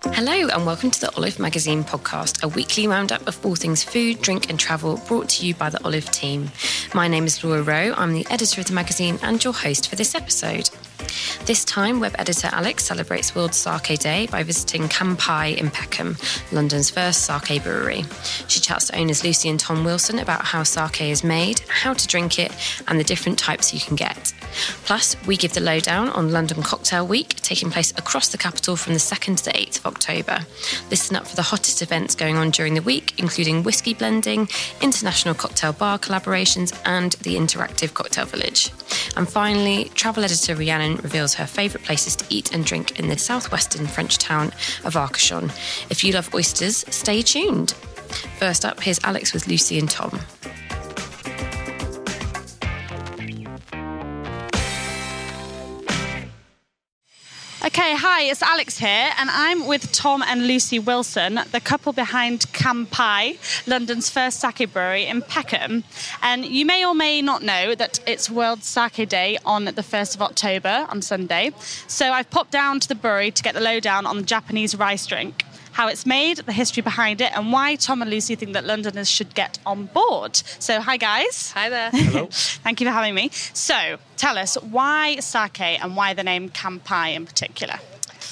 Hello, and welcome to the Olive Magazine podcast, a weekly roundup of all things food, drink, and travel brought to you by the Olive team. My name is Laura Rowe. I'm the editor of the magazine and your host for this episode. This time, web editor Alex celebrates World Sake Day by visiting Kampai in Peckham, London's first sake brewery. She chats to owners Lucy and Tom Wilson about how sake is made, how to drink it, and the different types you can get. Plus, we give the lowdown on London Cocktail Week, taking place across the capital from the 2nd to the 8th of October. Listen up for the hottest events going on during the week, including whisky blending, international cocktail bar collaborations, and the interactive cocktail village. And finally, travel editor Rhiannon reveals her favourite places to eat and drink in the southwestern French town of Arcachon. If you love oysters, stay tuned. First up, here's Alex with Lucy and Tom. Okay, hi, it's Alex here, and I'm with Tom and Lucy Wilson, the couple behind Kampai, London's first sake brewery in Peckham. And you may or may not know that it's World Sake Day on the 1st of October, on Sunday. So I've popped down to the brewery to get the lowdown on the Japanese rice drink how it's made, the history behind it, and why Tom and Lucy think that Londoners should get on board. So, hi guys. Hi there. Hello. Thank you for having me. So, tell us why sake and why the name Kampai in particular.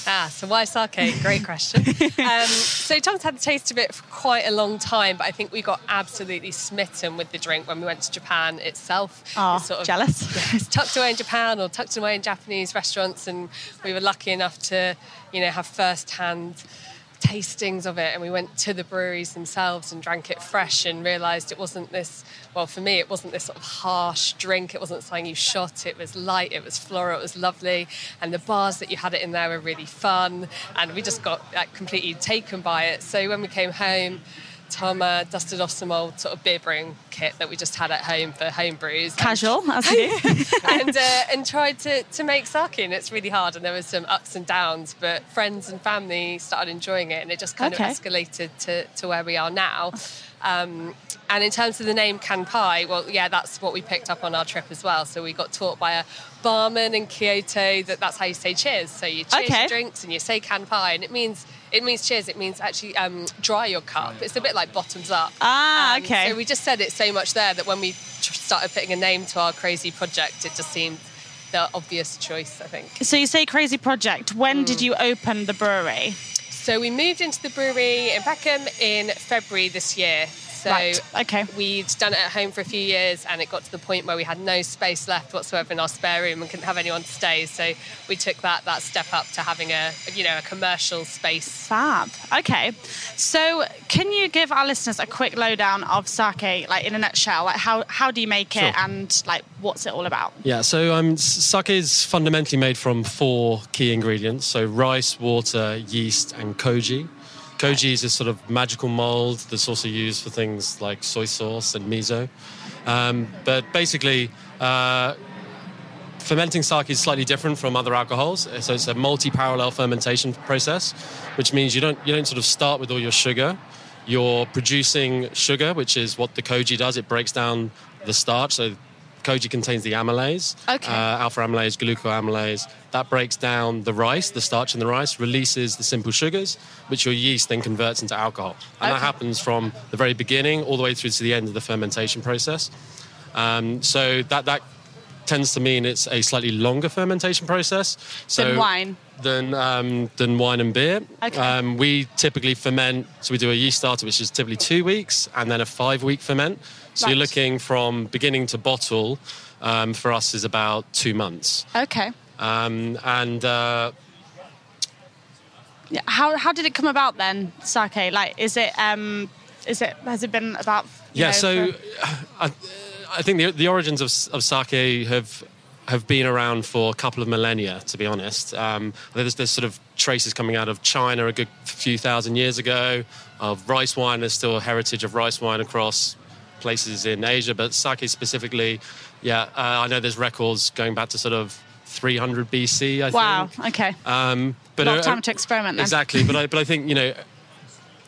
Ah, so why sake? Great question. um, so Tom's had the taste of it for quite a long time, but I think we got absolutely smitten with the drink when we went to Japan itself. Oh, It's sort of- jealous. It's tucked away in Japan or tucked away in Japanese restaurants, and we were lucky enough to, you know, have first-hand tastings of it and we went to the breweries themselves and drank it fresh and realized it wasn't this well for me it wasn't this sort of harsh drink. It wasn't something you shot. It was light. It was floral. It was lovely. And the bars that you had it in there were really fun. And we just got like, completely taken by it. So when we came home Tom uh, dusted off some old sort of beer brewing kit that we just had at home for home brews. and- Casual, as we do. and uh, and tried to, to make sake and it's really hard and there was some ups and downs but friends and family started enjoying it and it just kind Okay. of escalated to, to where we are now um, and in terms of the name Kanpai well yeah that's what we picked up on our trip as well so we got taught by a barman in Kyoto that that's how you say cheers so you cheers Okay. your drinks and you say Kanpai and it means it means cheers it means actually um, dry your cup it's a bit like bottoms up Ah, Um, okay. so we just said it so much there that when we tr- started putting a name to our crazy project, it just seemed the obvious choice, I think. So you say crazy project. When Mm. did you open the brewery? So we moved into the brewery in Peckham in February this year. So Right, okay. we'd done it at home for a few years and it got to the point where we had no space left whatsoever in our spare room and couldn't have anyone stay. So we took that that step up to having a you know a commercial space. Fab. Okay. So can you give our listeners a quick lowdown of sake, like in a nutshell? Like how, how do you make it Sure. and like what's it all about? Yeah, so um, sake is fundamentally made from four key ingredients: so rice, water, yeast, and koji. Koji is a sort of magical mold that's also used for things like soy sauce and miso. Um, but basically, uh, fermenting sake is slightly different from other alcohols. So it's a multi-parallel fermentation process, which means you don't you don't sort of start with all your sugar. You're producing sugar, which is what the koji does. It breaks down the starch. So koji contains the amylase, Okay. uh, alpha amylase, glucoamylase. That breaks down the rice, the starch in the rice, releases the simple sugars, which your yeast then converts into alcohol. And that happens from the very beginning all the way through to the end of the fermentation process. Um, so that that tends to mean it's a slightly longer fermentation process. So Than wine? Than um, than wine and beer. Okay. Um, we typically ferment. So we do a yeast starter, which is typically two weeks, and then a five week ferment. So you're looking from beginning to bottle. Um, for us, is about two months. Okay. Um, and uh, Yeah, How, how did it come about then, sake? Like, is it, um, is it, has it been about, yeah, know, so for- I, I think the, the origins of, of sake have have been around for a couple of millennia, to be honest. Um, there's, there's sort of traces coming out of China a good few thousand years ago. Of rice wine, there's still a heritage of rice wine across places in Asia, but sake specifically, yeah, uh, I know there's records going back to sort of 300 BC. I wow, think. okay. Um, but A lot of time to experiment then. Exactly, but I, but I think you know,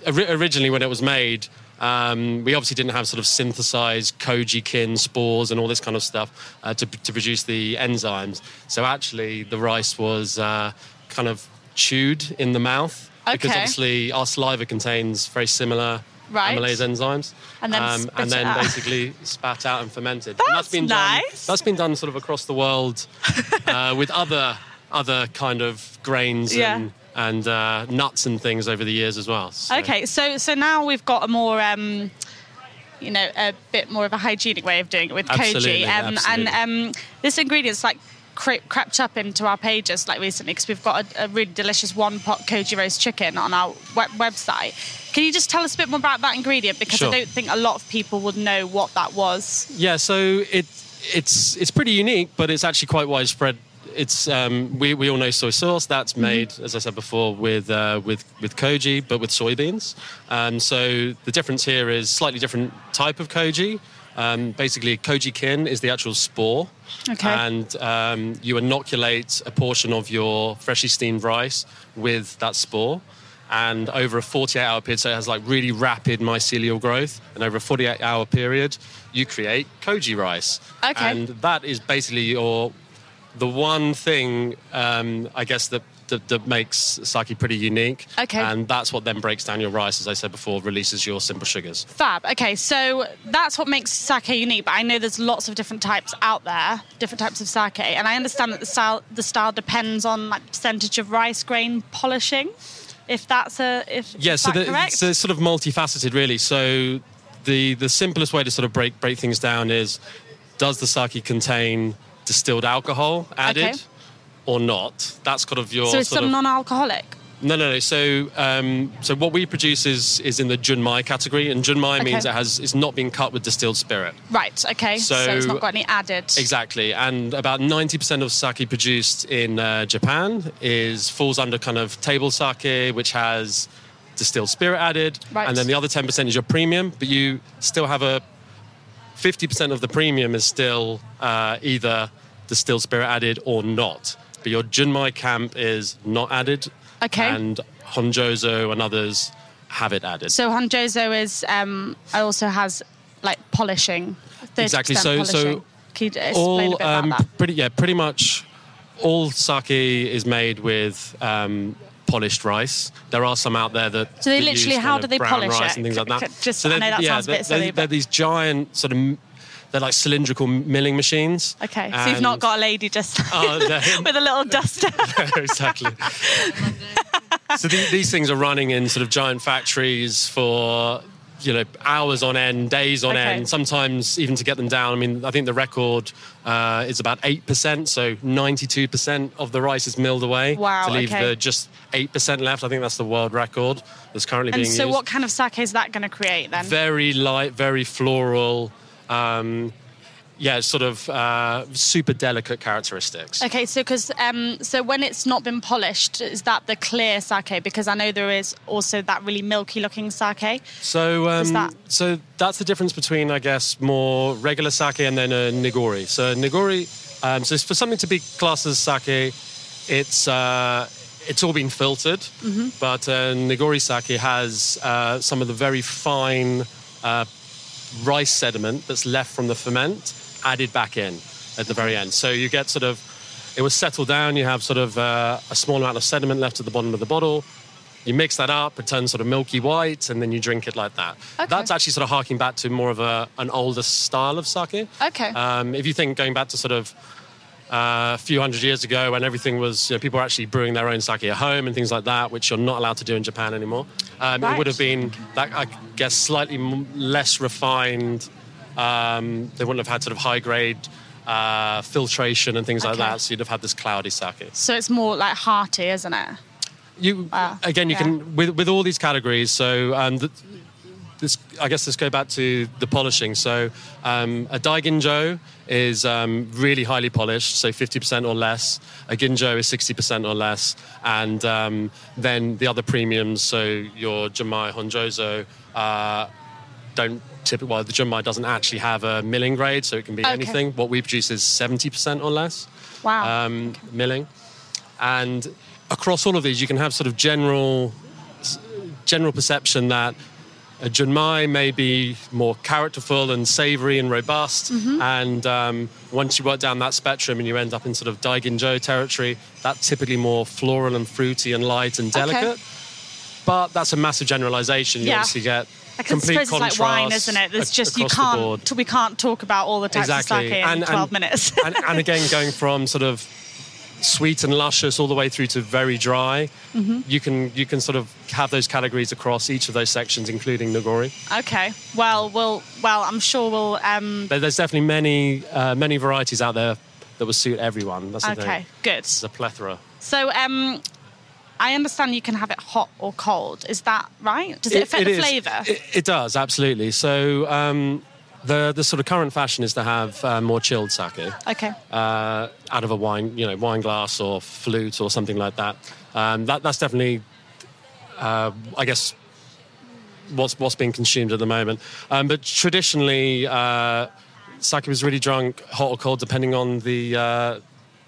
originally when it was made, um, we obviously didn't have sort of synthesized koji kin spores and all this kind of stuff uh, to, to produce the enzymes. So actually, the rice was uh, kind of chewed in the mouth because obviously our saliva contains very similar. Right. Amylase enzymes, And then um, and then basically spat out and fermented. That's and that's been done. That's been done sort of across the world uh, with other other kind of grains Yeah. and and uh, nuts and things over the years as well. So- Okay, so so now we've got a more, um, you know, a bit more of a hygienic way of doing it with Absolutely, koji, um, absolutely. and um, this ingredient's like cre- crept up into our pages like recently because we've got a, a really delicious one pot koji roast chicken on our web- website. Can you just tell us a bit more about that ingredient because Sure. I don't think a lot of people would know what that was. Yeah, so it it's it's pretty unique, but it's actually quite widespread. It's um, we, we all know soy sauce. That's made, as I said before, with uh, with with koji, but with soybeans. Um, so the difference here is slightly different type of koji. Um, basically, koji kin is the actual spore, Okay. and um, you inoculate a portion of your freshly steamed rice with that spore. And over a 48 hour period, so it has like really rapid mycelial growth. And over a 48 hour period, you create koji rice. Okay. And that is basically your the one thing um, I guess that, that that makes sake pretty unique. Okay. And that's what then breaks down your rice, as I said before, releases your simple sugars. Fab. Okay, so that's what makes sake unique. But I know there's lots of different types out there, different types of sake, and I understand that the style the style depends on like percentage of rice grain polishing. If that's a if Yeah, so, the, correct? so it's sort of multifaceted, really. So the the simplest way to sort of break break things down is: does the sake contain distilled alcohol added Okay. Or not? That's kind of your so it's sort some of non-alcoholic. no, no, no. So, um, so what we produce is is in the junmai category, and junmai means it has it's not been cut with distilled spirit. Right. Okay. So, So- it's not got any added. Exactly, and about ninety percent of sake produced in uh, Japan is falls under kind of table sake, which has distilled spirit added, Right. and then the other ten percent is your premium, but you still have a fifty percent of the premium is still uh, either distilled spirit added or not. But your Junmai camp is not added, Okay. and Honjozo and others have it added. So Honjozo is um, also has like polishing. Exactly, so- polishing. so Can you explain a all bit about um, pretty yeah pretty much all sake is made with um, polished rice there are some out there that So they literally- how do they polish rice it? and things like that just- so I know that yeah, sounds a bit silly, they're, but- they're these giant sort of they're like cylindrical milling machines. Okay, so you've not got a lady just no. with a little duster. exactly. so the, these things are running in sort of giant factories for you know hours on end, days on Okay. end. Sometimes even to get them down. I mean, I think the record uh, is about eight percent. So ninety-two percent of the rice is milled away Wow, to leave okay. the just eight percent left. I think that's the world record that's currently and being so, used. So, what kind of sake is that going to create then? Very light, very floral. Um, yeah, sort of uh, super delicate characteristics. Okay, so because um, so when it's not been polished, is that the clear sake? Because I know there is also that really milky looking sake. So, um, that- so that's the difference between, I guess, more regular sake and then a nigori. So nigori, um, so for something to be classed as sake, it's uh, it's all been filtered, Mm-hmm. but uh, nigori sake has uh, some of the very fine uh, rice sediment that's left from the ferment added back in at the very end. So you get sort of, it was settled down, you have sort of uh, a small amount of sediment left at the bottom of the bottle. You mix that up, it turns sort of milky white, and then you drink it like that. Okay. That's actually sort of harking back to more of a, an older style of sake. Okay. Um, if you think going back to sort of uh, a few hundred years ago when everything was, you know, people were actually brewing their own sake at home and things like that, which you're not allowed to do in Japan anymore. Um, It would have been, that, I guess, slightly m- less refined. Um, they wouldn't have had sort of high grade uh, filtration and things like that, so you'd have had this cloudy sake. So it's more like hearty, isn't it? You Wow. again, you Yeah. can with with all these categories. So um, the, this, I guess, let's go back to the polishing. So um, a daiginjo is um, really highly polished, so 50% or less. A ginjo is 60% or less, and um, then the other premiums. So your junmai honjozo. Uh, don't typically, well, the junmai doesn't actually have a milling grade, so it can be Okay. anything. What we produce is 70% or less Wow. um, milling. And across all of these, you can have sort of general, general perception that a junmai may be more characterful and savory and robust. Mm-hmm. And um, once you work down that spectrum and you end up in sort of daiginjo territory, that's typically more floral and fruity and light and delicate. But that's a massive generalization. You Yeah. obviously get complete suppose it's like wine, contrast isn't it? There's just you across the board. can't we can't talk about all the types Exactly. of sake in And- 12 and- minutes. and, and again, going from sort of sweet and luscious all the way through to very dry, Mm-hmm. you can you can sort of have those categories across each of those sections, including nigori. okay. Well, we'll well, I'm sure we'll. Um, There- There's definitely many uh, many varieties out there that will suit everyone. That's the okay. thing. Good. It's a plethora. So, um, I understand you can have it hot or cold. Is that right? Does it, affect the flavour? It, it does absolutely. So um, the the sort of current fashion is to have uh, more chilled sake. Okay. uh, out of a wine, you know, wine glass or flute or something like that. Um, that that's definitely, uh, I guess, what's what's being consumed at the moment. Um, but traditionally, uh, sake was really drunk, hot or cold, depending on the. Uh,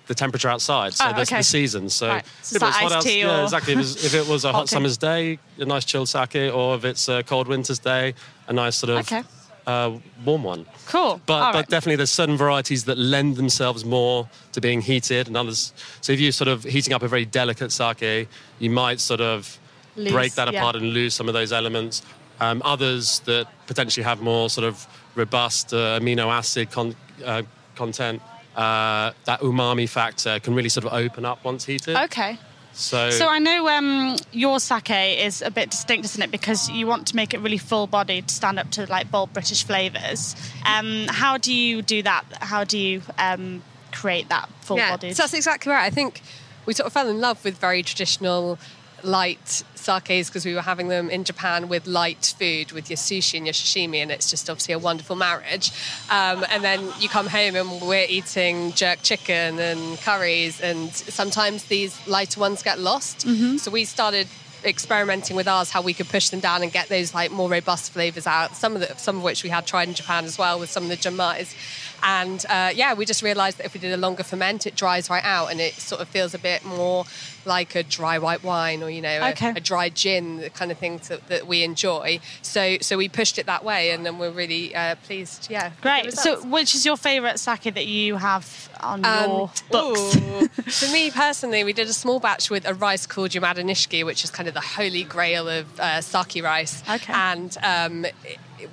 the temperature outside, so Oh, there's okay. the season. So, Right. So if it's like it's hot iced outs- tea yeah, or- exactly. If, it's, if it was a Hot hot summer's day, a nice chilled sake, or if it's a cold winter's day, a nice sort of Okay. Uh, warm one. Cool. But, All but right. definitely there's certain varieties that lend themselves more to being heated and others. So if you're sort of heating up a very delicate sake, you might sort of Lose, break that yeah. apart and lose some of those elements. Um, others that potentially have more sort of robust uh, amino acid con- uh, content, uh, that umami factor can really sort of open up once heated. Okay. So, So I know um, your sake is a bit distinct, isn't it? Because you want to make it really full-bodied, to stand up to like bold British flavours. Um, how do you do that? How do you um, create that full-bodied? so that's exactly right. I think we sort of fell in love with very traditional light sakes because we were having them in Japan with light food, with your sushi and your sashimi, and it's just obviously a wonderful marriage. Um, and then you come home and we're eating jerk chicken and curries, and sometimes these lighter ones get lost. So we started experimenting with ours how we could push them down and get those like more robust flavors out some of the some of which we had tried in Japan as well with some of the junmais and uh, yeah we just realized that if we did a longer ferment it dries right out and it sort of feels a bit more like a dry white wine or you know a, Okay. a dry gin the kind of thing to, that we enjoy so so we pushed it that way and then we're really uh, pleased yeah Great. So, which is your favourite sake that you have on Um, your books? ooh. For me personally, we did a small batch with a rice called Yamada Nishiki, which is kind of the holy grail of uh, sake rice. Okay. And um,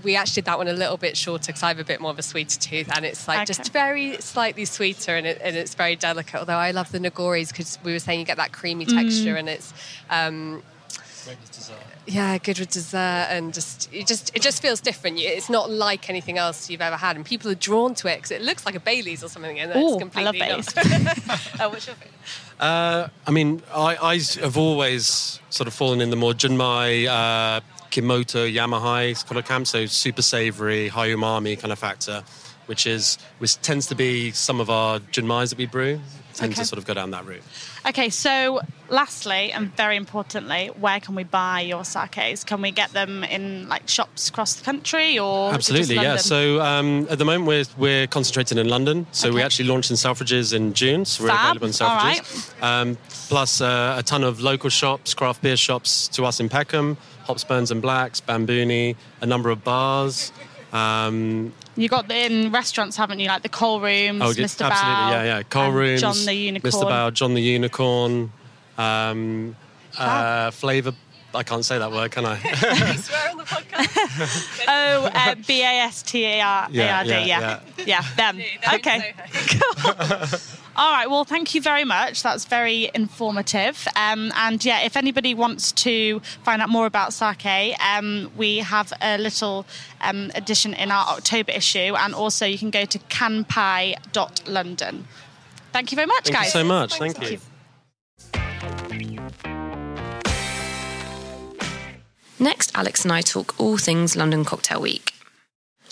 we actually did that one a little bit shorter because I have a bit more of a sweeter tooth, and it's like Okay. just very slightly sweeter, and, it, and it's very delicate. Although I love the nigoris because we were saying you get that creamy Mm. texture, and it's um, yeah, good with dessert, and just it just it just feels different. It's not like anything else you've ever had, and people are drawn to it because it looks like a Bailey's or something, and Ooh, it's I completely love not. oh, what's your favorite? Uh, I mean, I, I have always sort of fallen in the more Junmai, uh, Kimoto, Yamahai kind of camp, so super savory, high umami kind of factor, which is which tends to be some of our Junmais that we brew. Tend Okay. to sort of go down that route. Okay, so lastly, and very importantly, where can we buy your sakes? Can we get them in like shops across the country or Absolutely, yeah. So um, at the moment we're we're concentrated in London. So we Okay. actually launched in Selfridges in June. So we're Fab, available in all Selfridges. Um, plus uh, a ton of local shops, craft beer shops to us in Peckham, Hops, Burns and Blacks, Bambuni, a number of bars. Um, you got the in restaurants, haven't you? Like the Coal Rooms, oh, Mr. absolutely, Bao, yeah, yeah. Coal Rooms, John the Unicorn. Mr. Bao, John the Unicorn, um, uh, Flavor. I can't say that word, can I? You swear on the podcast. Oh, uh, B A S T A R A Yeah, yeah, Yeah, yeah, them. Don't Okay. say that. All right. Well, thank you very much. That's very informative. Um, and yeah, if anybody wants to find out more about sake, um, we have a little um, edition in our October issue, and also you can go to kampai.london. Thank you very much, Thank guys. Thank you so much. Thank you. Next, Alex and I talk all things London Cocktail Week.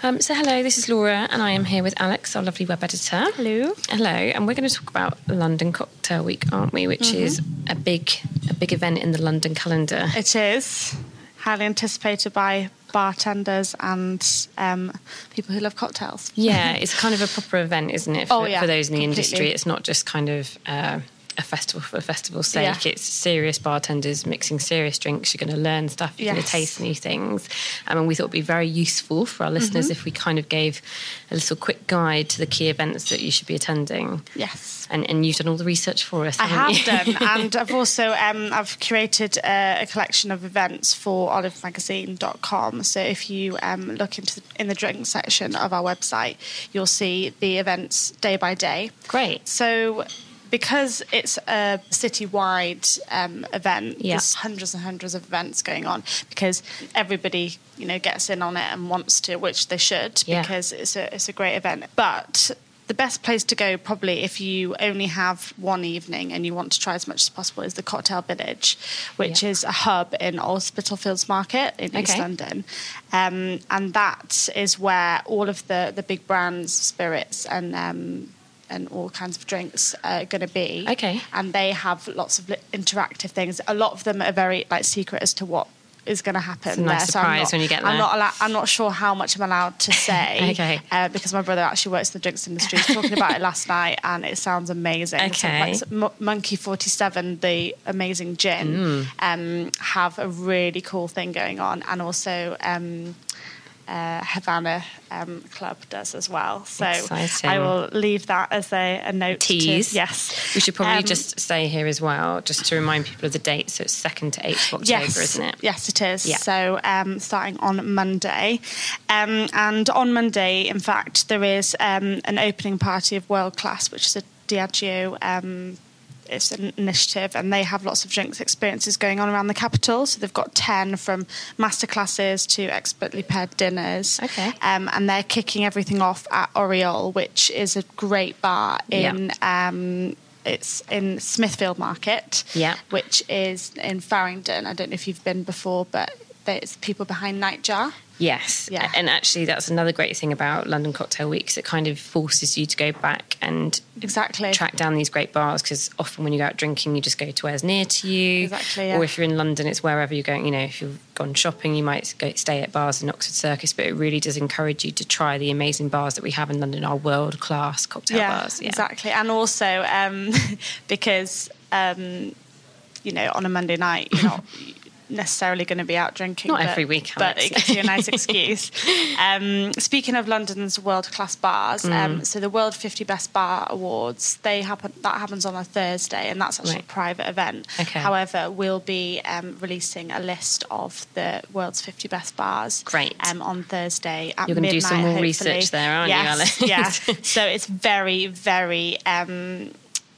Um, so, hello, this is Laura, and I am here with Alex, our lovely web editor. Hello. Hello, and we're going to talk about London Cocktail Week, aren't we? Which is a big, a big event in the London calendar. It is highly anticipated by bartenders and um, people who love cocktails. Yeah, it's kind of a proper event, isn't it? For, Oh, yeah, for those in the completely. industry, it's not just kind of uh, a festival for a festival's sake. Yeah. It's serious bartenders mixing serious drinks. You're going to learn stuff. You're going to taste new things. Um, and we thought it'd be very useful for our listeners Mm-hmm. if we kind of gave a little quick guide to the key events that you should be attending. Yes. And, and you've done all the research for us. I you? done, and I've also um, I've curated uh, a collection of events for olivemagazine.com. So if you um, look into the, in the drink section of our website, you'll see the events day by day. Great. So because it's a city-wide um, event, Yeah. there's hundreds and hundreds of events going on because everybody, you know, gets in on it and wants to, which they should, Yeah. because it's a it's a great event. But the best place to go, probably, if you only have one evening and you want to try as much as possible, is the Cocktail Village, which Yeah. is a hub in Old Spitalfields Market in East London, um, and that is where all of the the big brands, spirits, and um, and all kinds of drinks are going to be. Okay. And they have lots of interactive things. A lot of them are very like secret as to what is going to happen. It's a nice there. I'm surprise not- when you get there. I'm not allow- I'm not sure how much I'm allowed to say. Okay. Uh, because my brother actually works in the drinks industry. He was talking about it last night, and it sounds amazing. So, Okay. like, so Mo- Monkey Forty Seven, the amazing gin, Mm. um, have a really cool thing going on, and also. Um, uh, Havana um, Club does as well. So Exciting. I will leave that as a, a note. to- Tease. yes. We should probably Um, just say here as well, just to remind people of the date. So it's second to eighth of October, yes, isn't it? Yes, it is. Yeah. So um, starting on Monday, um, and on Monday, in fact, there is um, an opening party of World Class, which is a Diageo. It's an initiative, and they have lots of drinks experiences going on around the capital. So they've got ten from masterclasses to expertly paired dinners. Okay. Um, and they're kicking everything off at Oriole, which is a great bar in. Um, it's in Smithfield Market Yeah. which is in Farringdon. I don't know if you've been before, but there's people behind Nightjar. Yes. Yeah. And actually, that's another great thing about London Cocktail Weeks. It kind of forces you to go back and Exactly. track down these great bars because often when you go out drinking, you just go to where's near to you. Exactly, yeah. Or if you're in London, it's wherever you're going. You know, if you've gone shopping, you might go, stay at bars in Oxford Circus, but it really does encourage you to try the amazing bars that we have in London, our world class cocktail yeah, bars. exactly. And also um, because um, you know on a Monday night, you're not necessarily going to be out drinking. Not but, every week, but it gives you a nice excuse. Um, speaking of London's world class bars, Mm. um, so the World 50 Best Bar Awards, they happen that happens on a Thursday, and that's actually Right. a private event. Okay. However, we'll be um, releasing a list of the world's 50 best bars. Great. Um, on Thursday at You're gonna midnight. do some more hopefully. research there, aren't you, yes, Alex? Yeah. so it's very, very.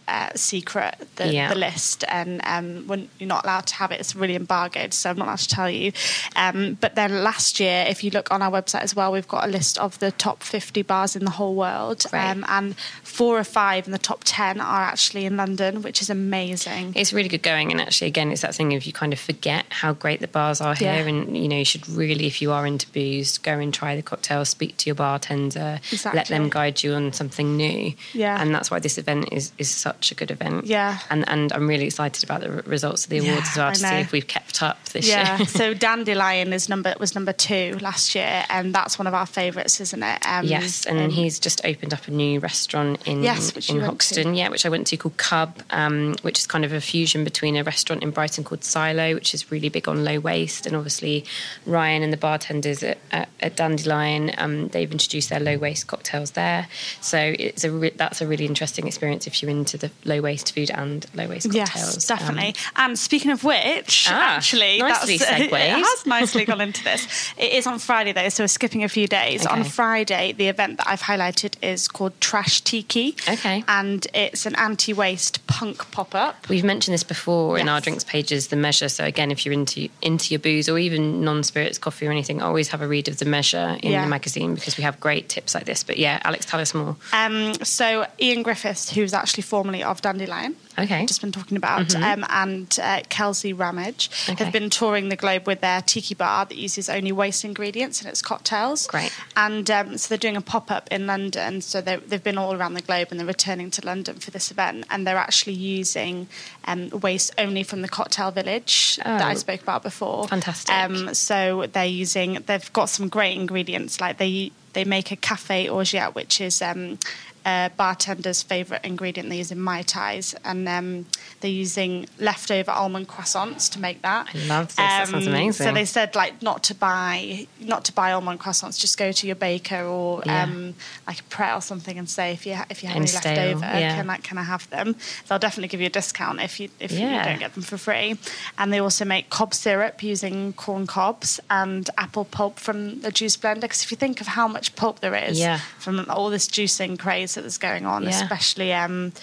Uh, secret the, Yeah. the list and um, when you're not allowed to have it it's really embargoed so I'm not allowed to tell you um, but then last year if you look on our website as well we've got a list of the top 50 bars in the whole world um, and four or five in the top 10 are actually in London which is amazing It's really good going, and actually, again, it's that thing of you kind of forget how great the bars are here, Yeah. and you know you should really, if you are into booze, go and try the cocktails, speak to your bartender, let them guide you on something new. Yeah. and that's why this event is is such a good event. Yeah. and and I'm really excited about the results of the awards Yeah, as well I to see know. if we've kept up this yeah year. so Dandelyan is number was number two last year and that's one of our favourites isn't it um, Yes, and he's just opened up a new restaurant in Yes, which in Hoxton, yeah, which I went to called Cub, um, which is kind of a fusion between a restaurant in Brighton called Silo, which is really big on low waste, and obviously Ryan and the bartenders at, at, at Dandelyan, um, they've introduced their low waste cocktails there. So it's a re- that's a really interesting experience if you're into the low waste food and low waste cocktails. Yes, definitely. and speaking of which, Ah, actually, nicely that's, it has nicely gone into this. It is on Friday though, so we're skipping a few days. On Friday, the event that I've highlighted is called Trash Tiki. Okay. and it's an anti-waste punk pop-up. We've mentioned this before in our drinks pages, the measure. So again, if you're into into your booze or even non-spirits coffee or anything, always have a read of the measure in Yeah. the magazine because we have great tips like this. But yeah, Alex, tell us more. Um, so Ian Griffiths, who's actually formerly of Dandelyan, Okay. just been talking about, um, and uh, Kelsey Ramage Okay. have been touring the globe with their tiki bar that uses only waste ingredients in its cocktails. Great. And um, so they're doing a pop up in London. So they- they've been all around the globe and they're returning to London for this event. And they're actually using um, waste only from the cocktail village that I Oh. spoke about before. Fantastic. Um, so they're using, they've got some great ingredients. Like they, they make a cafe orgeat, which is um, a bartender's favourite ingredient they use in Mai Tais. And um, they're using leftover almond croissants to make that. I love this. That sounds Um, amazing. So they said like not to buy not to buy almond croissants. Just go to your baker or Yeah. um, like a Pret or something and say if you ha- if you have Any any left stale, over, yeah. can I can I have them? They'll definitely give you a discount if you if you don't get them for free. And they also make cob syrup using corn cobs and apple pulp from the juice blender. Because if you think of how much pulp there is Yeah. from all this juicing craze that is going on, Yeah. especially. Um,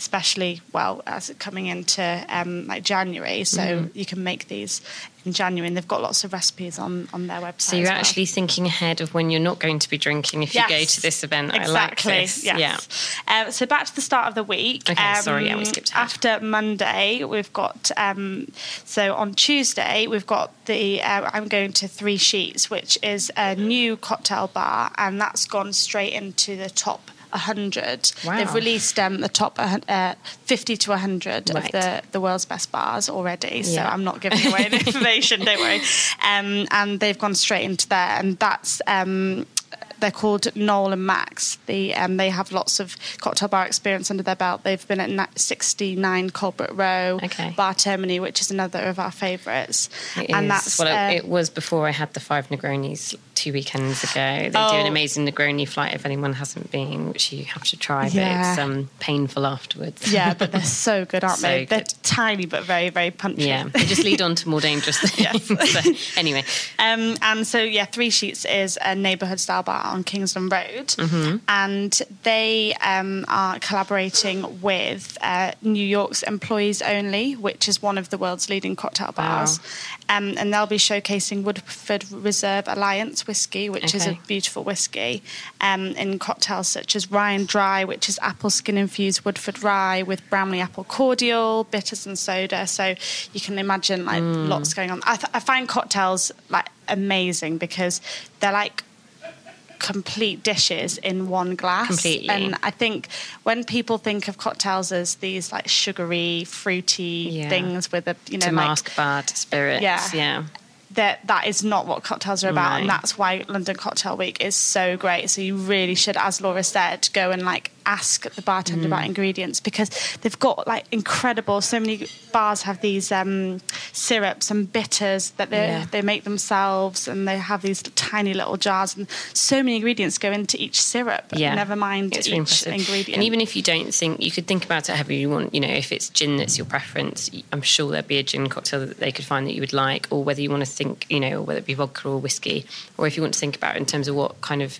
Especially well as coming into um, like January, so Mm-hmm. you can make these in January, and they've got lots of recipes on on their website. so you're well. actually thinking ahead of when you're not going to be drinking if you go to this event. Exactly. I like this. Yes. Um, so back to the start of the week. Okay, sorry, yeah, we Um, skipped ahead. After Monday, we've got. Um, so on Tuesday, we've got the. Uh, I'm going to Three Sheets, which is a new cocktail bar, and that's gone straight into the top. 100. Wow. They've released um, the top uh, 50 to 100 Right. of the, the world's best bars already. So Yeah. I'm not giving away the information, don't worry. Um, and they've gone straight into there. And that's um, they're called Noel and Max. The um, they have lots of cocktail bar experience under their belt. They've been at 69 Colebrooke Row, Okay. Bar Termini, which is another of our favourites. And that's well, uh, it was before I had the five Negronis two weekends ago. They do Oh. an amazing Negroni flight if anyone hasn't been, which you have to try, but Yeah. it's um, painful afterwards. yeah, but they're so good, aren't So they? They're tiny but very, very punchy. Yeah, they just lead on to more dangerous things. Yes. so, anyway, Um, and so, yeah, Three Sheets is a neighbourhood style bar on Kingsland Road. Mm-hmm. And they um, are collaborating with uh, New York's Employees Only, which is one of the world's leading cocktail bars. Um, and they'll be showcasing Woodford Reserve Alliance whiskey, which is a beautiful whiskey, um, in cocktails such as Ryan Dry, which is apple skin infused Woodford rye with Bramley apple cordial, bitters and soda. So you can imagine like Mm. lots going on. I, th- I find cocktails like amazing because they're like complete dishes in one glass. Completely. And I think when people think of cocktails as these like sugary, fruity Yeah. things with a you know to like mask bad spirits. Yeah. yeah. That that is not what cocktails are about, and that's why London Cocktail Week is so great. So you really should, as Laura said, go and like ask the bartender Mm. about ingredients because they've got like incredible. So many bars have these um, syrups and bitters that they Yeah. they make themselves, and they have these tiny little jars, and so many ingredients go into each syrup. Yeah. Never mind It's each impressive. ingredient. And even if you don't think, you could think about it however you want. You know, if it's gin that's your preference, I'm sure there'd be a gin cocktail that they could find that you would like, or whether you want to think, you know, whether it be vodka or whiskey, or if you want to think about it in terms of what kind of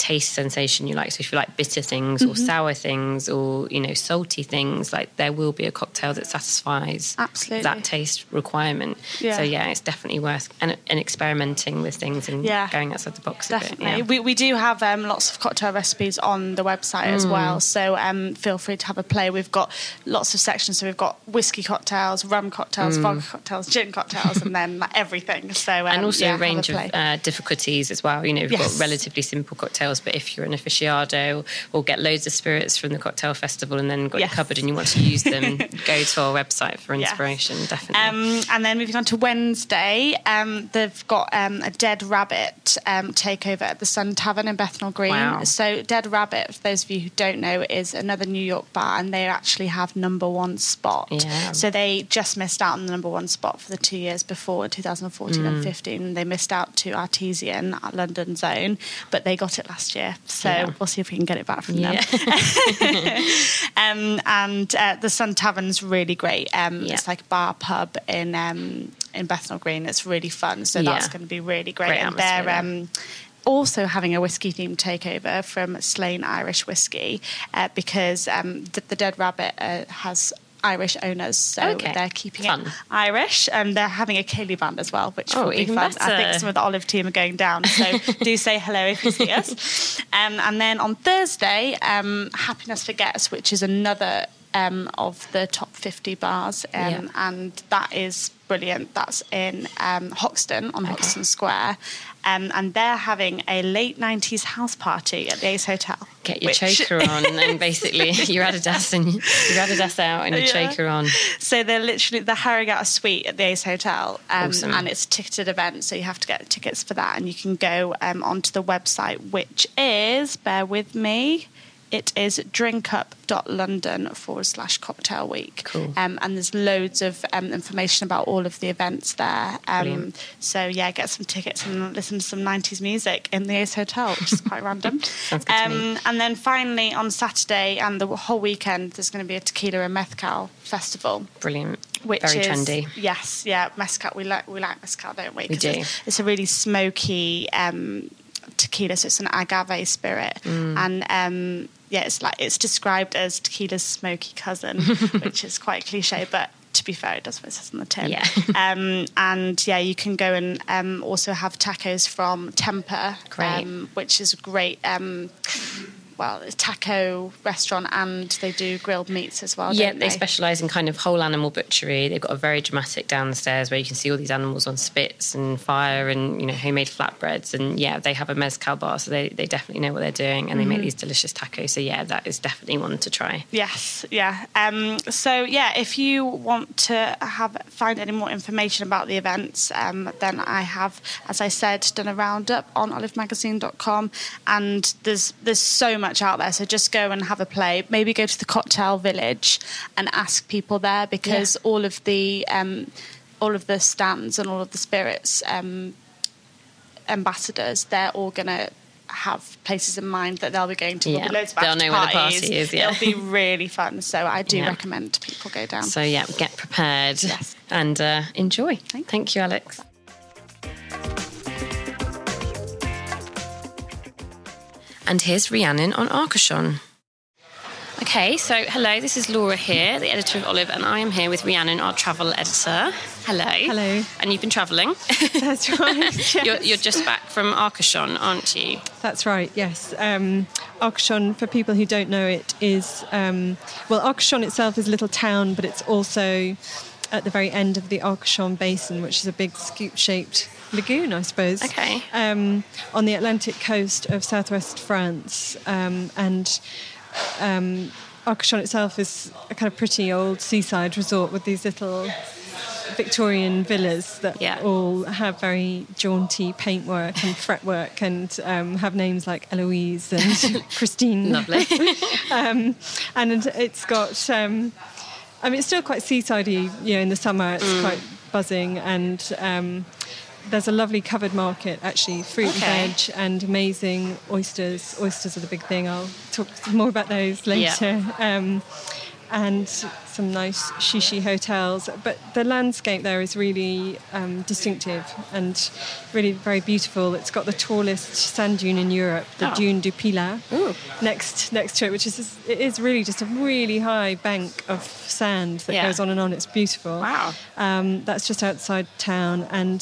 taste sensation you like. So if you like bitter things or Mhm. sour things or, you know, salty things, like there will be a cocktail that satisfies Absolutely. that taste requirement. Yeah. So yeah, it's definitely worth and, and experimenting with things and Yeah. going outside the box Definitely. a bit. Yeah. We, we do have um, lots of cocktail recipes on the website as Mm. well. So um, feel free to have a play. We've got lots of sections. So we've got whiskey cocktails, rum cocktails, Mm. vodka cocktails, gin cocktails, and then like everything. So um, and also yeah, a range of uh, difficulties as well. You know, we've Yes. got relatively simple cocktails, but if you're an aficionado or get loads of spirits from the cocktail festival and then got Yes. your cupboard and you want to use them, go to our website for Yes. inspiration. Definitely. Um, and then moving on to Wednesday, um, they've got um, a Dead Rabbit um, takeover at the Sun Tavern in Bethnal Green. Wow. So Dead Rabbit, for those of you who don't know, is another New York bar, and they actually have number one spot. Yeah. So they just missed out on the number one spot for the two years before, 2014 and Mm. 15. They missed out to Artesian at London Zone, but they got it last year. So Yeah. we'll see if we can get it back from Yeah. them. um, and uh, the Sun Tavern's really great. Um, Yeah. It's like a bar pub in um, in Bethnal Green. It's really fun. So that's going to be really great. Great and they're um, also having a whiskey themed takeover from Slane Irish Whiskey uh, because um, the, the Dead Rabbit uh, has. Irish owners, so Okay. they're keeping Fun. it Irish, and they're having a ceilidh band as well, which Oh, will be fun. I think some of the Olive team are going down, so do say hello if you see us. Um, and then on Thursday, um, Happiness Forgets, which is another um, of the top 50 bars, um, Yeah. and that is brilliant. That's in um, Hoxton on Hoxton Square. Um, and they're having a late 90s house party at the Ace Hotel. Get your which- choker on and basically your Adidas and your Adidas out and your Yeah. choker on. So they're literally they're hiring out a suite at the Ace Hotel, um, Awesome. and it's a ticketed event, so you have to get tickets for that, and you can go um, onto the website, which is bear with me. It is drinkup.london forward slash cocktail week. Cool. Um, and there's loads of um, information about all of the events there. Um, so, yeah, get some tickets and listen to some 90s music in the Ace Hotel, which is quite random. Sounds good to me. Um, and then finally on Saturday and the whole weekend, there's going to be a tequila and mezcal festival. Brilliant. Which Very is, trendy. Yes, yeah, mezcal. We like we like mezcal, don't we? We do. It's, it's a really smoky um, tequila, so it's an agave spirit, Mm. and um, yeah, it's like it's described as tequila's smoky cousin, which is quite cliche, but. To be fair, it does what it says on the tin. Yeah. Um, and yeah, you can go and um, also have tacos from Temper, Great. um, which is great. Well, it's taco restaurant, and they do grilled meats as well. Yeah, they, they specialise in kind of whole animal butchery. They've got a very dramatic downstairs where you can see all these animals on spits and fire and you know homemade flatbreads. And yeah, they have a mezcal bar, so they, they definitely know what they're doing, and they Mm-hmm. make these delicious tacos. So yeah, that is definitely one to try. Yes, yeah. Um, so yeah, if you want to have find any more information about the events, um, then I have, as I said, done a roundup on olivemagazine.com, and there's there's so much out there. So just go and have a play. Maybe go to the cocktail village and ask people there because all of the um, all of the stands and all of the spirits um, ambassadors, they're all gonna. Have places in mind that they'll be going to. Yeah, loads of they'll after know where the parties. party is, yeah. It'll be really fun. So I do Yeah. recommend people go down. So yeah, get prepared Yes. and uh, enjoy. Thank you. Thank you, Alex. And here's Rhiannon on Arcachon. Okay, so hello, this is Laura here, the editor of Olive, and I am here with Rhiannon, our travel editor. Hello. Hello. And you've been travelling. That's right. you're, you're just back from Arcachon, aren't you? That's right. Yes. Um, Arcachon, for people who don't know it, is um, well, Arcachon itself is a little town, but it's also at the very end of the Arcachon Basin, which is a big scoop-shaped lagoon, I suppose. Okay. Um, on the Atlantic coast of southwest France, um, and um, Arcachon itself is a kind of pretty old seaside resort with these little Victorian villas that Yeah. all have very jaunty paintwork and fretwork and um, have names like Eloise and Christine. Lovely. um, and it's got. Um, I mean, it's still quite seasidey. You know, in the summer it's Mm. quite buzzing, and um, there's a lovely covered market actually, fruit Okay. and veg, and amazing oysters. Oysters are the big thing. I'll talk more about those later. Um, and some nice shishi hotels, but the landscape there is really um, distinctive and really very beautiful. It's got the tallest sand dune in Europe, the Oh. Dune du Pilat, Ooh. next next to it, which is it is really just a really high bank of sand that Yeah. goes on and on. It's beautiful. Wow. Um, that's just outside town, and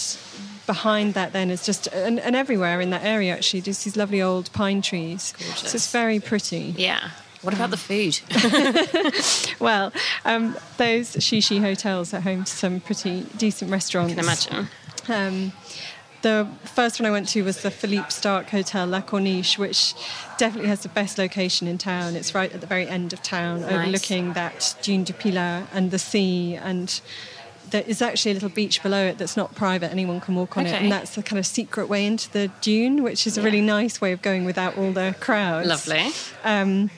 behind that then is just and, and everywhere in that area actually just these lovely old pine trees. So it's very pretty. Yeah. What about the food? Well, um, those shishi hotels are home to some pretty decent restaurants. I can imagine. Um, the first one I went to was the Philippe Starck Hotel La Corniche, which definitely has the best location in town. It's right at the very end of town, Nice. overlooking that Dune du Pilat and the sea. And there is actually a little beach below it that's not private; anyone can walk on it, and that's the kind of secret way into the dune, which is a really nice way of going without all the crowds. Lovely. Um,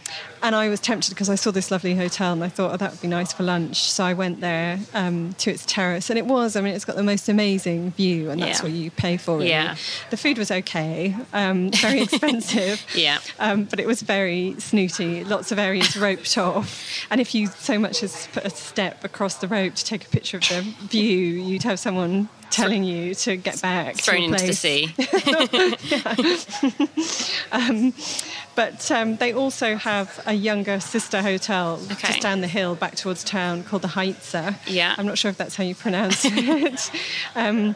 and I was tempted because I saw this lovely hotel and I thought, oh, that would be nice for lunch. So I went there um, to its terrace, and it was. I mean, it's got the most amazing view, and that's Yeah. what you pay for. Really. Yeah. The food was okay, um, very expensive. Yeah. Um, but it was very snooty. Lots of areas roped off, and if you so much as put a step across the rope to take a picture of the view, you'd have someone telling you to get back. to Thrown into the sea. Um, but um, they also have a younger sister hotel Okay. just down the hill back towards town called the Heitzer. Yeah. I'm not sure if that's how you pronounce it. um,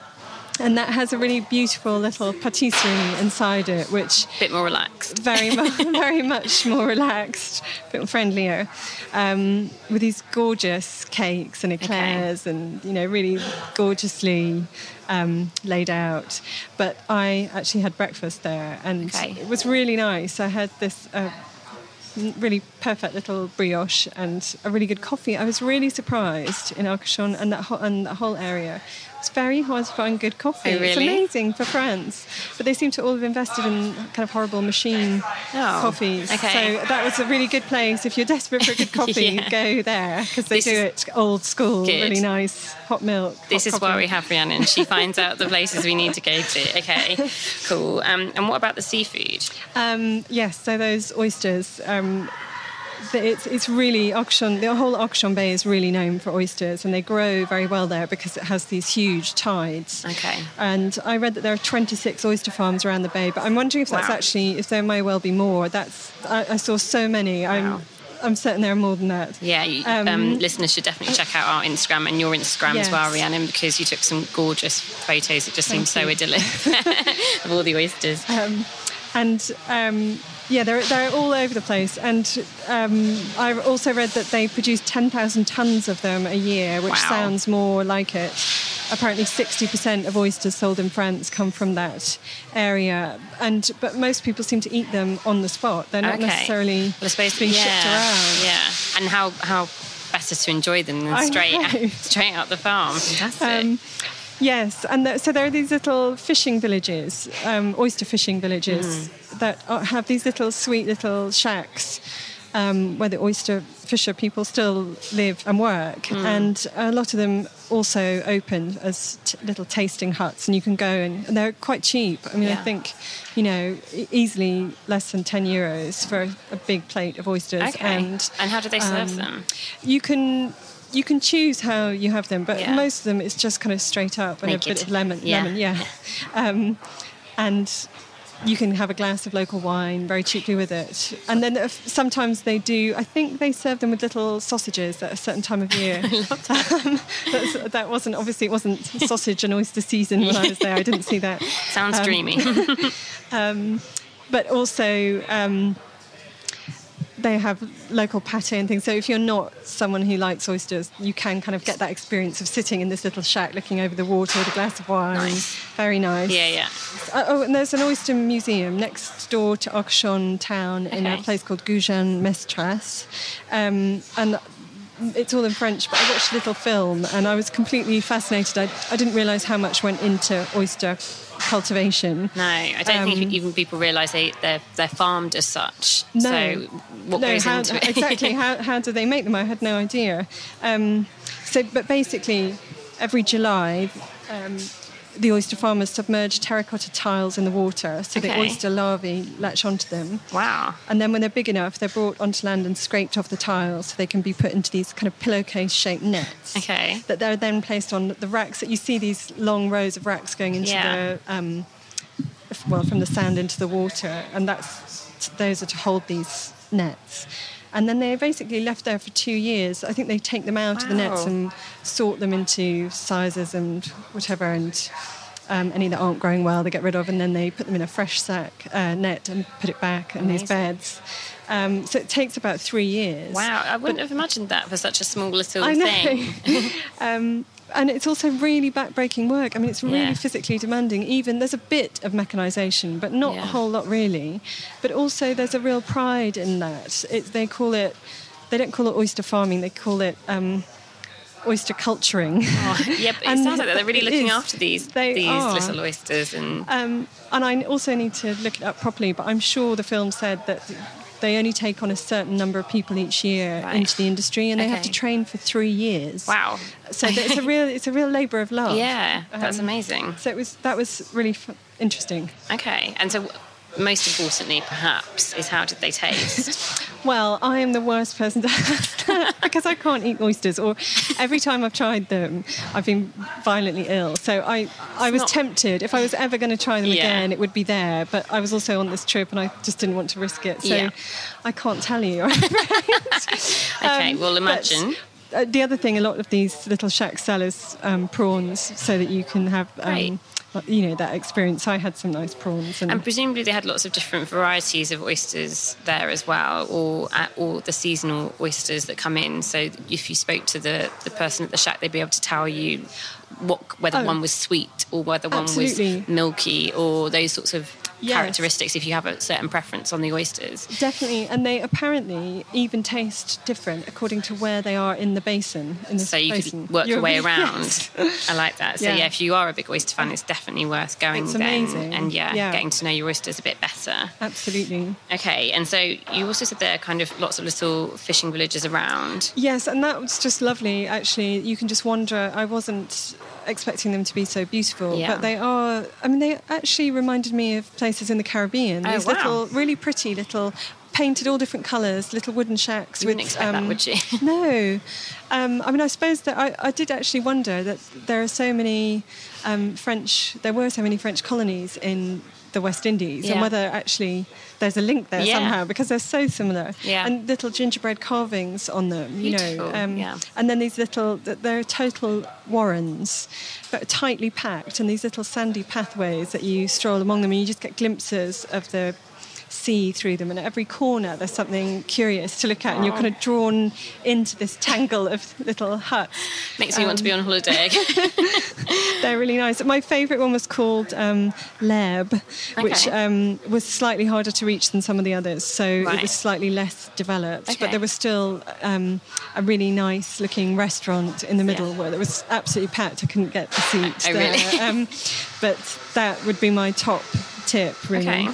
and that has a really beautiful little patisserie inside it, which a Bit more relaxed. very much, very much more relaxed, a bit friendlier, um, with these gorgeous cakes and eclairs, and you know, really gorgeously um, laid out. But I actually had breakfast there, and Okay. it was really nice. I had this. Uh, really perfect little brioche and a really good coffee. I was really surprised in Arcachon and that whole, and that whole area. It's very hard to find good coffee. Oh, It's amazing for France, but they seem to all have invested in kind of horrible machine Oh, coffees. okay. So that was a really good place. If you're desperate for a good coffee, Yeah. go there because they This do it old school, Good. really nice hot milk. This hot is why we have Rhiannon. She finds out the places we need to go to. Okay, cool. Um, and what about the seafood? Um, yes, so those oysters. Um, it's, it's really Arcachon, the whole Arcachon Bay is really known for oysters, and they grow very well there because it has these huge tides. Okay. And I read that there are 26 oyster farms around the bay, but I'm wondering if that's Wow. actually, if there may well be more. That's I, I saw so many. Wow. I'm, I'm certain there are more than that. Yeah, you, um, Um, listeners should definitely check out our Instagram and your Instagram as well, Yes. Rhiannon, because you took some gorgeous photos. It just Thank seems so idyllic of all the oysters. Um, and um, yeah, they're, they're all over the place. And um, I also read that they produce 10,000 tons of them a year, which Wow. sounds more like it. Apparently, 60% of oysters sold in France come from that area, and but most people seem to eat them on the spot. They're not Okay. necessarily Well, I suppose being yeah, shipped around. Yeah, and how how better to enjoy them than straight know. straight out the farm. Fantastic. Um, yes, and th- so there are these little fishing villages, um, oyster fishing villages, Mm-hmm. That have these little sweet little shacks um, where the oyster fisher people still live and work, Mm. and a lot of them also open as t- little tasting huts, and you can go and, and they're quite cheap. I mean, I think you know easily less than ten euros for a, a big plate of oysters, okay. and and how do they serve um, them? you can you can choose how you have them, but Yeah. most of them it's just kind of straight up and Naked. a bit of lemon. Yeah. Lemon, yeah. Um, and you can have a glass of local wine very cheaply with it. And then sometimes they do. I think they serve them with little sausages at a certain time of year. Um, that wasn't obviously it wasn't sausage and oyster season when I was there. I didn't see that. Sounds um, dreamy. Um, but also. They have local pate and things. So if you're not someone who likes oysters, you can kind of get that experience of sitting in this little shack looking over the water with a glass of wine. Nice. Very nice. yeah, yeah. Uh, oh, and there's an oyster museum next door to Arcachon town in a place called Gujan Mestras. Um, and it's all in French, but I watched a little film and I was completely fascinated. I, I didn't realise how much went into oyster cultivation. No, I don't Um, think even people realise they, they're, they're farmed as such. No. So what no, goes how, into it? exactly. How, how do they make them? I had no idea. Um, so, but basically, every July, um, the oyster farmers submerge terracotta tiles in the water so the oyster larvae latch onto them. wow. And then when they're big enough, they're brought onto land and scraped off the tiles so they can be put into these kind of pillowcase shaped nets. Okay. That they're then placed on the racks that you see these long rows of racks going into Yeah. the, um, well, from the sand into the water. And that's, those are to hold these nets. And then they're basically left there for two years. I think they take them out of the nets and sort them into sizes and whatever. And um, any that aren't growing well, they get rid of, and then they put them in a fresh sack uh, net and put it back in these beds. Um, so it takes about three years. Wow, I wouldn't have imagined that for such a small little I know. thing. um, and it's also really backbreaking work. I mean, it's really Yeah. physically demanding. Even there's a bit of mechanisation, but not Yeah. a whole lot really. But also there's a real pride in that. It, they call it, they don't call it oyster farming. They call it um, oyster culturing. Oh, yeah, but it sounds like they're really looking is. after these these are. little oysters and Um, and I also need to look it up properly, but I'm sure the film said that they only take on a certain number of people each year Right. into the industry, and they have to train for three years. wow. So it's a real, it's a real labour of love. Yeah, that's Um, amazing. So it was that was really f- interesting. Okay, and so most importantly, perhaps, is how did they taste? Well, I am the worst person to ask that because I can't eat oysters, or every time I've tried them, I've been violently ill. So I, I was not- tempted. If I was ever going to try them Yeah. again, it would be there. But I was also on this trip, and I just didn't want to risk it. So Yeah. I can't tell you. Okay, Um, well, imagine. uh, the other thing, a lot of these little shack sellers um, prawns, so that you can have, um, you know, that experience. I had some nice prawns, and, And presumably they had lots of different varieties of oysters there as well, or or the seasonal oysters that come in. So if you spoke to the, the person at the shack, they'd be able to tell you what whether Oh. one was sweet or whether one Absolutely. was milky or those sorts of Yes. characteristics. If you have a certain preference on the oysters. Definitely, and they apparently even taste different according to where they are in the basin. In the So you basin. could work your way around. Yes. I like that. So Yeah. yeah. if you are a big oyster fan, it's definitely worth going It's then amazing. and yeah, Yeah. getting to know your oysters a bit better. Absolutely. Okay, and so you also said there are kind of lots of little fishing villages around. Yes, and that was just lovely. Actually, you can just wander. I wasn't expecting them to be so beautiful, Yeah. but they are. I mean, they actually reminded me of places in the Caribbean. Oh, These wow. little, really pretty little. Painted all different colours, little wooden shacks. You wouldn't with, expect that, would you? no, um, I mean, I suppose that I, I did actually wonder that there are so many um, French. There were so many French colonies in the West Indies, Yeah. and whether actually there's a link there Yeah. somehow because they're so similar. Yeah. And little gingerbread carvings on them, you know. um, yeah. And then these little, they're total warrens, but tightly packed, and these little sandy pathways that you stroll among them, and you just get glimpses of the sea through them. And at every corner, there's something curious to look at, and you're kind of drawn into this tangle of little huts. Makes me want to be Um, on holiday. They're really nice. My favourite one was called um, L'Herbe, which um, was slightly harder to reach than some of the others. So it was slightly less developed. Okay. But there was still um, a really nice looking restaurant in the middle Yeah. where it was absolutely packed. I couldn't get the seat Oh, there. really? um, but that would be my top tip, really. okay.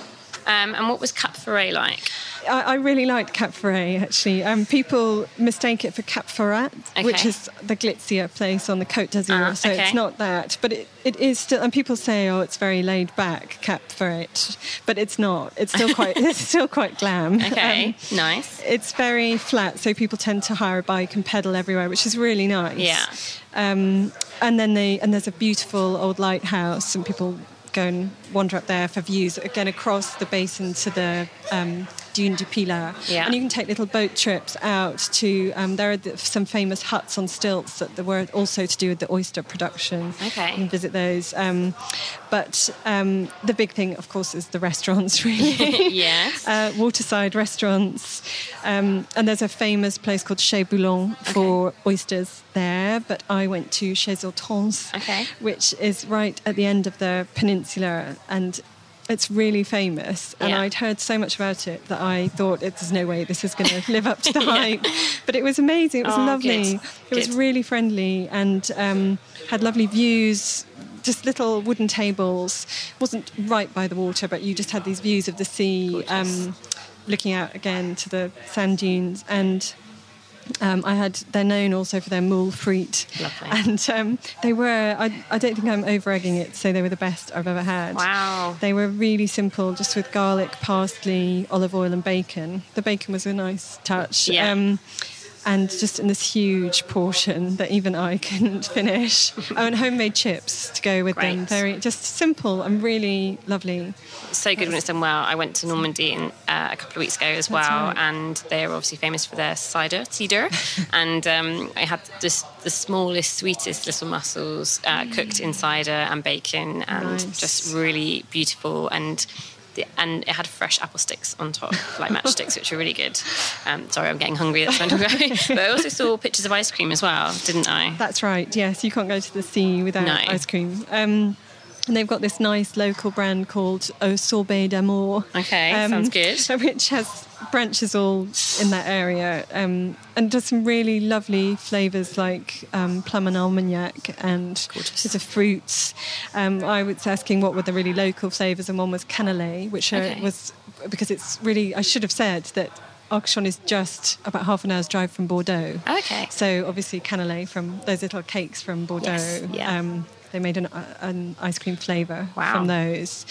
Um, and what was Cap Ferret like? I, I really liked Cap Ferret actually. Um, people mistake it for Cap Ferrat, which is the glitzier place on the Côte d'Azur. Ah, so okay. it's not that, but it, it is still. And people say, "Oh, it's very laid back, Cap Ferret," but it's not. It's still quite. it's still quite glam. Okay, Um, nice. it's very flat, so people tend to hire a bike and pedal everywhere, which is really nice. Yeah. Um, and then they and there's a beautiful old lighthouse, and people go and wander up there for views again across the basin to the um, Dune du Pilat. Yeah. And you can take little boat trips out to. Um, there are the, some famous huts on stilts that were also to do with the oyster production. Okay. You can visit those. Um, but um, the big thing, of course, is the restaurants. Really yes. uh, waterside restaurants. Um, and there's a famous place called Chez Boulan for oysters there, but I went to Chez Hortense, Okay. which is right at the end of the peninsula. And it's really famous, and Yeah. I'd heard so much about it that I thought there's no way this is going to live up to the hype. But it was amazing. It was Oh, lovely. good. It was Good. really friendly and um, had lovely views. Just little wooden tables. wasn't right by the water, but you just had these views of the sea, um, looking out again to the sand dunes and. Um, I had. They're known also for their moule frite, Lovely. and um, they were. I, I don't think I'm over egging it. So they were the best I've ever had. Wow. They were really simple, just with garlic, parsley, olive oil, and bacon. The bacon was a nice touch. Yeah. And just in this huge portion that even I couldn't finish. oh, and homemade chips to go with them. Very just simple and really lovely. so good when it's done well. I went to Normandy in, uh, a couple of weeks ago as well, right. and they're obviously famous for their cider, cider. and um, I had just the smallest, sweetest little mussels uh, cooked in cider and bacon, and Nice. just really beautiful and. The, and it had fresh apple sticks on top, like matchsticks, which were really good. Um, sorry, I'm getting hungry. That's when I'm going. But I also saw pictures of ice cream as well, didn't I? That's right. Yes, you can't go to the sea without No. ice cream. Um, and they've got this nice local brand called Au Sorbet d'Amour. Okay, um, sounds good. Which has branches all in that area um, and does some really lovely flavours like um, plum and armagnac and Gorgeous. bits of fruits. Um, I was asking what were the really local flavours, and one was cannelé, which uh, Okay. was because it's really, I should have said that Arcachon is just about half an hour's drive from Bordeaux. Okay. So obviously cannelé from those little cakes from Bordeaux. Yes, yeah. Um, they made an, uh, an ice cream flavour Wow. from those.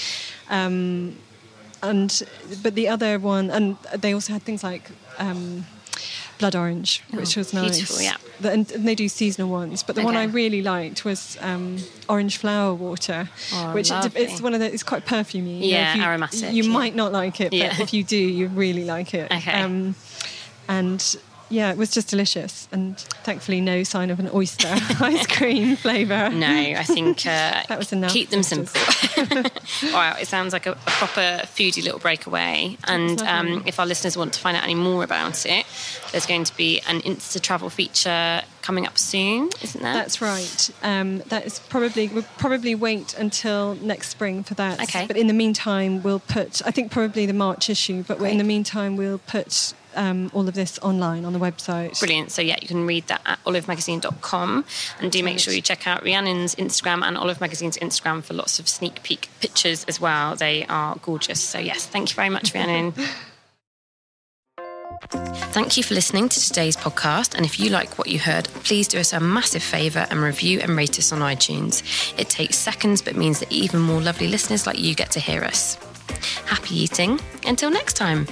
Um, and but the other one, and they also had things like um, blood orange, which was nice. Oh, beautiful, yeah. The- and, and they do seasonal ones, but the one I really liked was um, orange flower water, Oh, which it's, it's one of the. It's quite perfumey. you know, Yeah, you, aromatic, You yeah. might not like it, Yeah. but if you do, you really like it. Okay. Um, and yeah, it was just delicious, and thankfully no sign of an oyster ice cream flavour. No, I think uh, That was enough. keep them simple. wow, it sounds like a, a proper foodie little breakaway. And um, if our listeners want to find out any more about it, there's going to be an Insta travel feature coming up soon, isn't there? That's right. Um, that is probably we'll probably wait until next spring for that. Okay. But in the meantime, we'll put. I think probably the March issue. But Great. in the meantime, we'll put um, all of this online on the website. Brilliant. So, yeah, you can read that at olivemagazine.com. And do make sure you check out Rhiannon's Instagram and Olive Magazine's Instagram for lots of sneak peek pictures as well. They are gorgeous. So, yes, thank you very much, Rhiannon. Thank you for listening to today's podcast. And if you like what you heard, please do us a massive favour and review and rate us on iTunes. It takes seconds, but means that even more lovely listeners like you get to hear us. Happy eating. Until next time.